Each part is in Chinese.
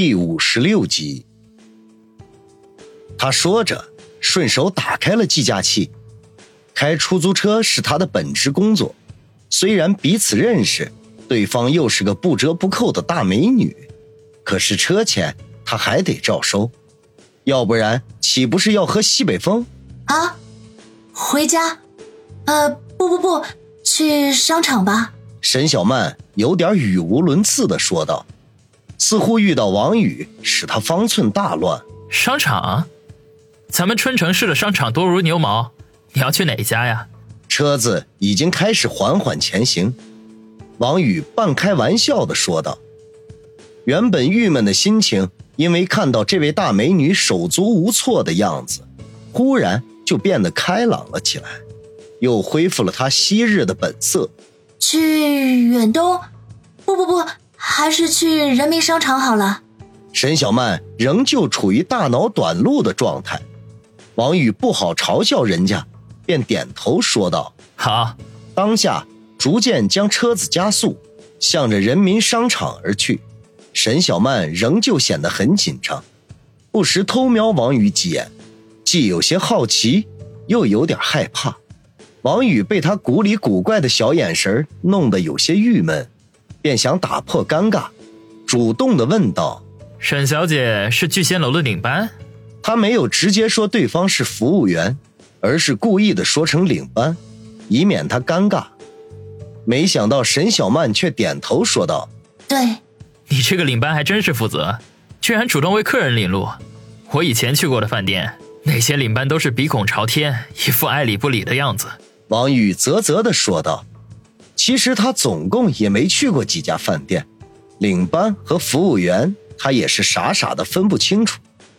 第五十六集。他说着，顺手打开了计价器。开出租车是他的本职工作，虽然彼此认识，对方又是个不折不扣的大美女，可是车钱他还得照收，要不然岂不是要喝西北风？啊，回家？呃，不不不，去商场吧。沈小曼有点语无伦次的说道，似乎遇到王宇，使他方寸大乱。商场？咱们春城市的商场多如牛毛。你要去哪家呀？车子已经开始缓缓前行。王宇半开玩笑的说道：“原本郁闷的心情，因为看到这位大美女手足无措的样子，忽然就变得开朗了起来，又恢复了他昔日的本色。去远东？不不不，还是去人民商场好了。”沈小曼仍旧处于大脑短路的状态，王宇不好嘲笑人家。便点头说道：“好。”当下逐渐将车子加速，向着人民商场而去。沈小曼仍旧显得很紧张，不时偷瞄王宇几眼，既有些好奇，又有点害怕。王宇被他古里古怪的小眼神弄得有些郁闷，便想打破尴尬，主动的问道：“沈小姐是聚仙楼的领班？”他没有直接说对方是服务员。而是故意的说成领班，以免他尴尬。没想到沈小曼却点头说道：“对，你这个领班还真是负责，居然主动为客人领路。我以前去过的饭店，那些领班都是鼻孔朝天，一副爱理不理的样子。”王宇啧啧的说道：“其实他总共也没去过几家饭店，领班和服务员他也是傻傻的分不清楚。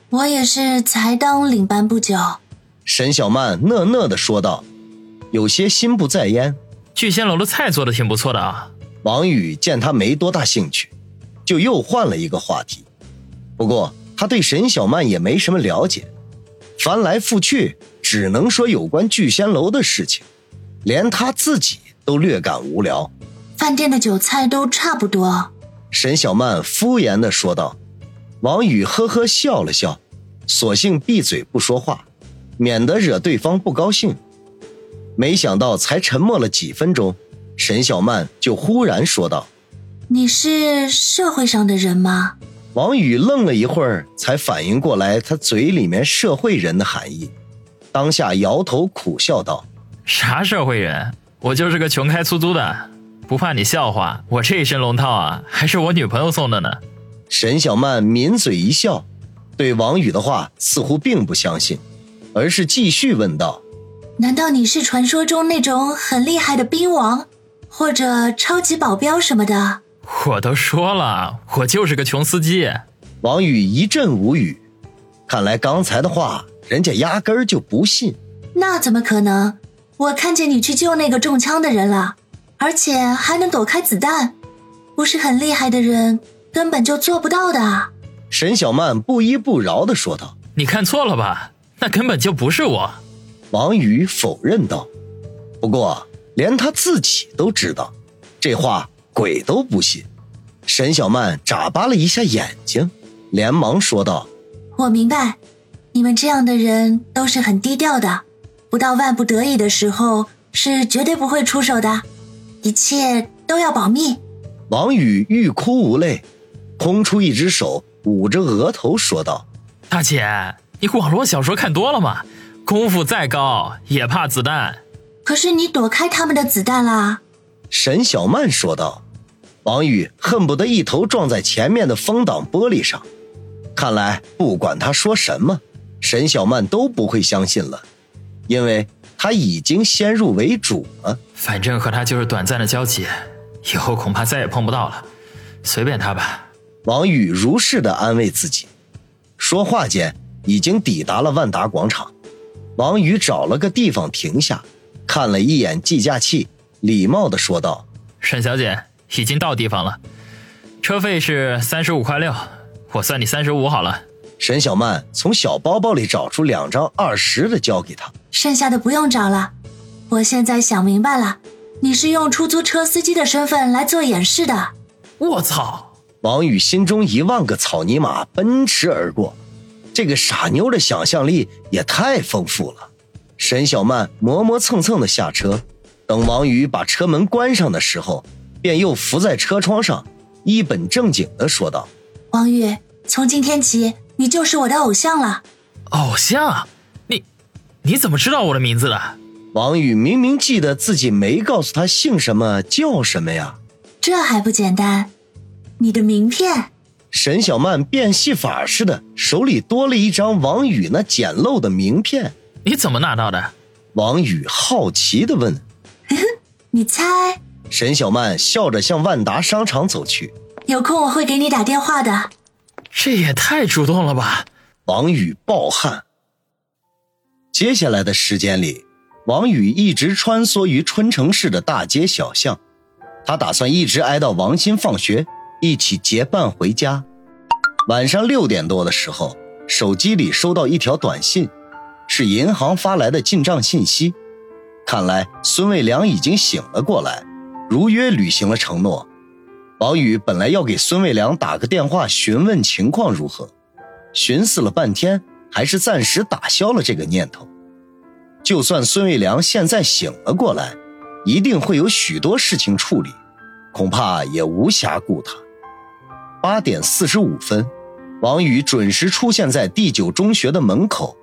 我也是才当领班不久。”沈小曼讷讷的说道，有些心不在焉。聚仙楼的菜做的挺不错的啊。王宇见他没多大兴趣，就又换了一个话题。不过他对沈小曼也没什么了解，翻来覆去只能说有关聚仙楼的事情，连他自己都略感无聊。饭店的酒菜都差不多。沈小曼敷衍的说道。王宇呵呵笑了笑，索性闭嘴不说话。免得惹对方不高兴。没想到才沉默了几分钟，沈小曼就忽然说道：“你是社会上的人吗？”王宇愣了一会儿，才反应过来他嘴里面“社会人”的含义，当下摇头苦笑道：“啥社会人？我就是个穷开出租的，不怕你笑话。我这一身龙套啊，还是我女朋友送的呢。”沈小曼抿嘴一笑，对王宇的话似乎并不相信。而是继续问道：“难道你是传说中那种很厉害的兵王，或者超级保镖什么的？”我都说了，我就是个穷司机。王宇一阵无语，看来刚才的话人家压根儿就不信。那怎么可能？我看见你去救那个中枪的人了，而且还能躲开子弹，不是很厉害的人根本就做不到的。沈小曼不依不饶的说道：“你看错了吧？”那根本就不是我，王宇否认道。不过连他自己都知道，这话鬼都不信。沈小曼眨巴了一下眼睛，连忙说道：“我明白，你们这样的人都是很低调的，不到万不得已的时候是绝对不会出手的，一切都要保密。”王宇欲哭无泪，空出一只手捂着额头说道：“大姐。”你网络小说看多了吗？功夫再高也怕子弹。可是你躲开他们的子弹啦。沈小曼说道。王宇恨不得一头撞在前面的风挡玻璃上。看来不管他说什么，沈小曼都不会相信了，因为他已经先入为主了。反正和他就是短暂的交集，以后恐怕再也碰不到了。随便他吧。王宇如是的安慰自己。说话间。已经抵达了万达广场，王宇找了个地方停下，看了一眼计价器，礼貌的说道：“沈小姐，已经到地方了，车费是三十五块六，我算你三十五好了。”沈小曼从小包包里找出两张二十的，交给他，剩下的不用找了。我现在想明白了，你是用出租车司机的身份来做掩饰的。我操，王宇心中一万个草泥马奔驰而过，这个傻妞的想象力也太丰富了。沈小曼磨磨蹭蹭的下车，等王宇把车门关上的时候，便又伏在车窗上，一本正经的说道：“王宇，从今天起，你就是我的偶像了。”偶像？你你怎么知道我的名字的？王宇明明记得自己没告诉他姓什么叫什么呀，这还不简单？你的名片。沈小曼变戏法似的，手里多了一张王宇那简陋的名片。你怎么拿到的？王宇好奇的问。你猜？沈小曼笑着向万达商场走去。有空我会给你打电话的。这也太主动了吧！王宇暴汗。接下来的时间里。王宇一直穿梭于春城市的大街小巷，他打算一直挨到王鑫放学，一起结伴回家。晚上六点多的时候，手机里收到一条短信，是银行发来的进账信息。看来孙卫良已经醒了过来，如约履行了承诺。王宇本来要给孙卫良打个电话询问情况如何，寻思了半天，还是暂时打消了这个念头。就算孙卫良现在醒了过来，一定会有许多事情处理，恐怕也无暇顾他。八点四十五分，王宇准时出现在第九中学的门口。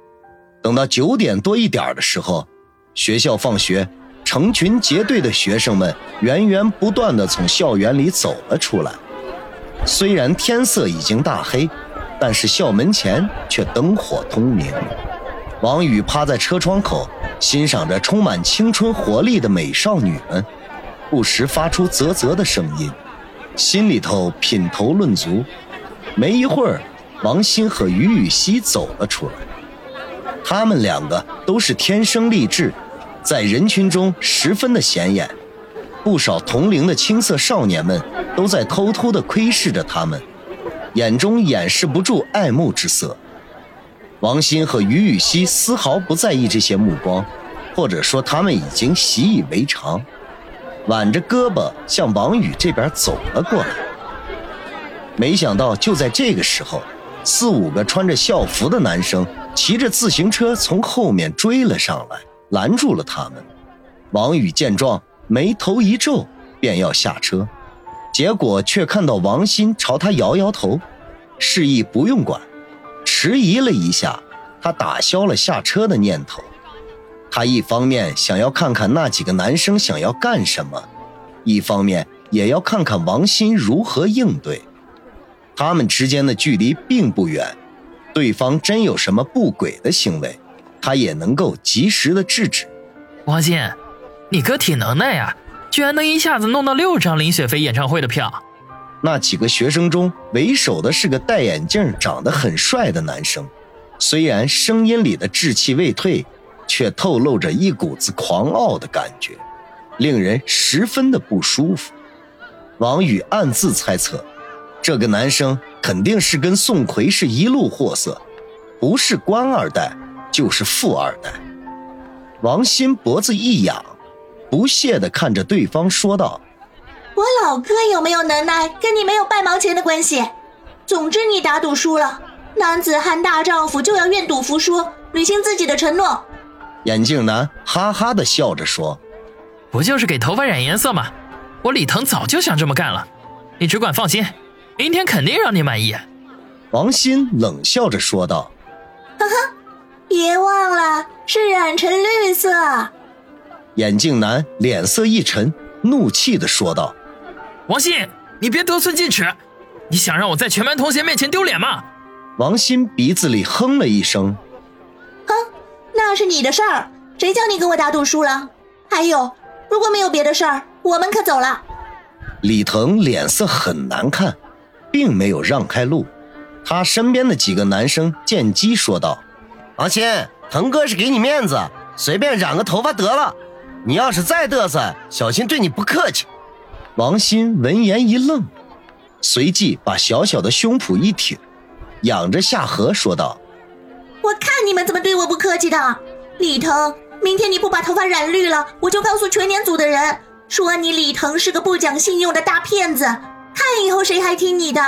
等到九点多一点的时候，学校放学，成群结队的学生们源源不断地从校园里走了出来。虽然天色已经大黑，但是校门前却灯火通明。王宇趴在车窗口，欣赏着充满青春活力的美少女们，不时发出啧啧的声音，心里头品头论足。没一会儿，王鑫和于雨溪走了出来。他们两个都是天生丽质，在人群中十分的显眼。不少同龄的青涩少年们都在偷偷地窥视着他们，眼中掩饰不住爱慕之色。王鑫和于雨溪丝毫不在意这些目光，或者说他们已经习以为常，挽着胳膊向王宇这边走了过来。没想到就在这个时候，四五个穿着校服的男生骑着自行车从后面追了上来，拦住了他们。王宇见状，眉头一皱，便要下车，结果却看到王鑫朝他摇摇头，示意不用管。迟疑了一下，他打消了下车的念头。他一方面想要看看那几个男生想要干什么，一方面也要看看王鑫如何应对。他们之间的距离并不远，对方真有什么不轨的行为，他也能够及时的制止。王鑫，你哥挺能耐呀，居然能一下子弄到六张林雪飞演唱会的票。那几个学生中，为首的是个戴眼镜、长得很帅的男生，虽然声音里的稚气未退，却透露着一股子狂傲的感觉，令人十分的不舒服。王宇暗自猜测，这个男生肯定是跟宋奎是一路货色，不是官二代，就是富二代。王鑫脖子一仰，不屑地看着对方说道。我老哥有没有能耐，跟你没有半毛钱的关系。总之，你打赌输了，男子汉大丈夫就要愿赌服输，履行自己的承诺。眼镜男哈哈的笑着说：“不就是给头发染颜色吗？我李腾早就想这么干了。你只管放心，明天肯定让你满意。”王鑫冷笑着说道：“哈哈，别忘了是染成绿色。”眼镜男脸色一沉，怒气的说道。王鑫，你别得寸进尺！你想让我在全班同学面前丢脸吗？王鑫鼻子里哼了一声，哼，那是你的事儿，谁叫你跟我打赌输了？还有，如果没有别的事儿，我们可走了。李腾脸色很难看，并没有让开路。他身边的几个男生见机说道：“王鑫，腾哥是给你面子，随便染个头发得了。你要是再嘚瑟，小心对你不客气。”王鑫闻言一愣，随即把小小的胸脯一挺，仰着下颌说道：“我看你们怎么对我不客气的！李腾，明天你不把头发染绿了，我就告诉全年组的人，说你李腾是个不讲信用的大骗子，看以后谁还听你的。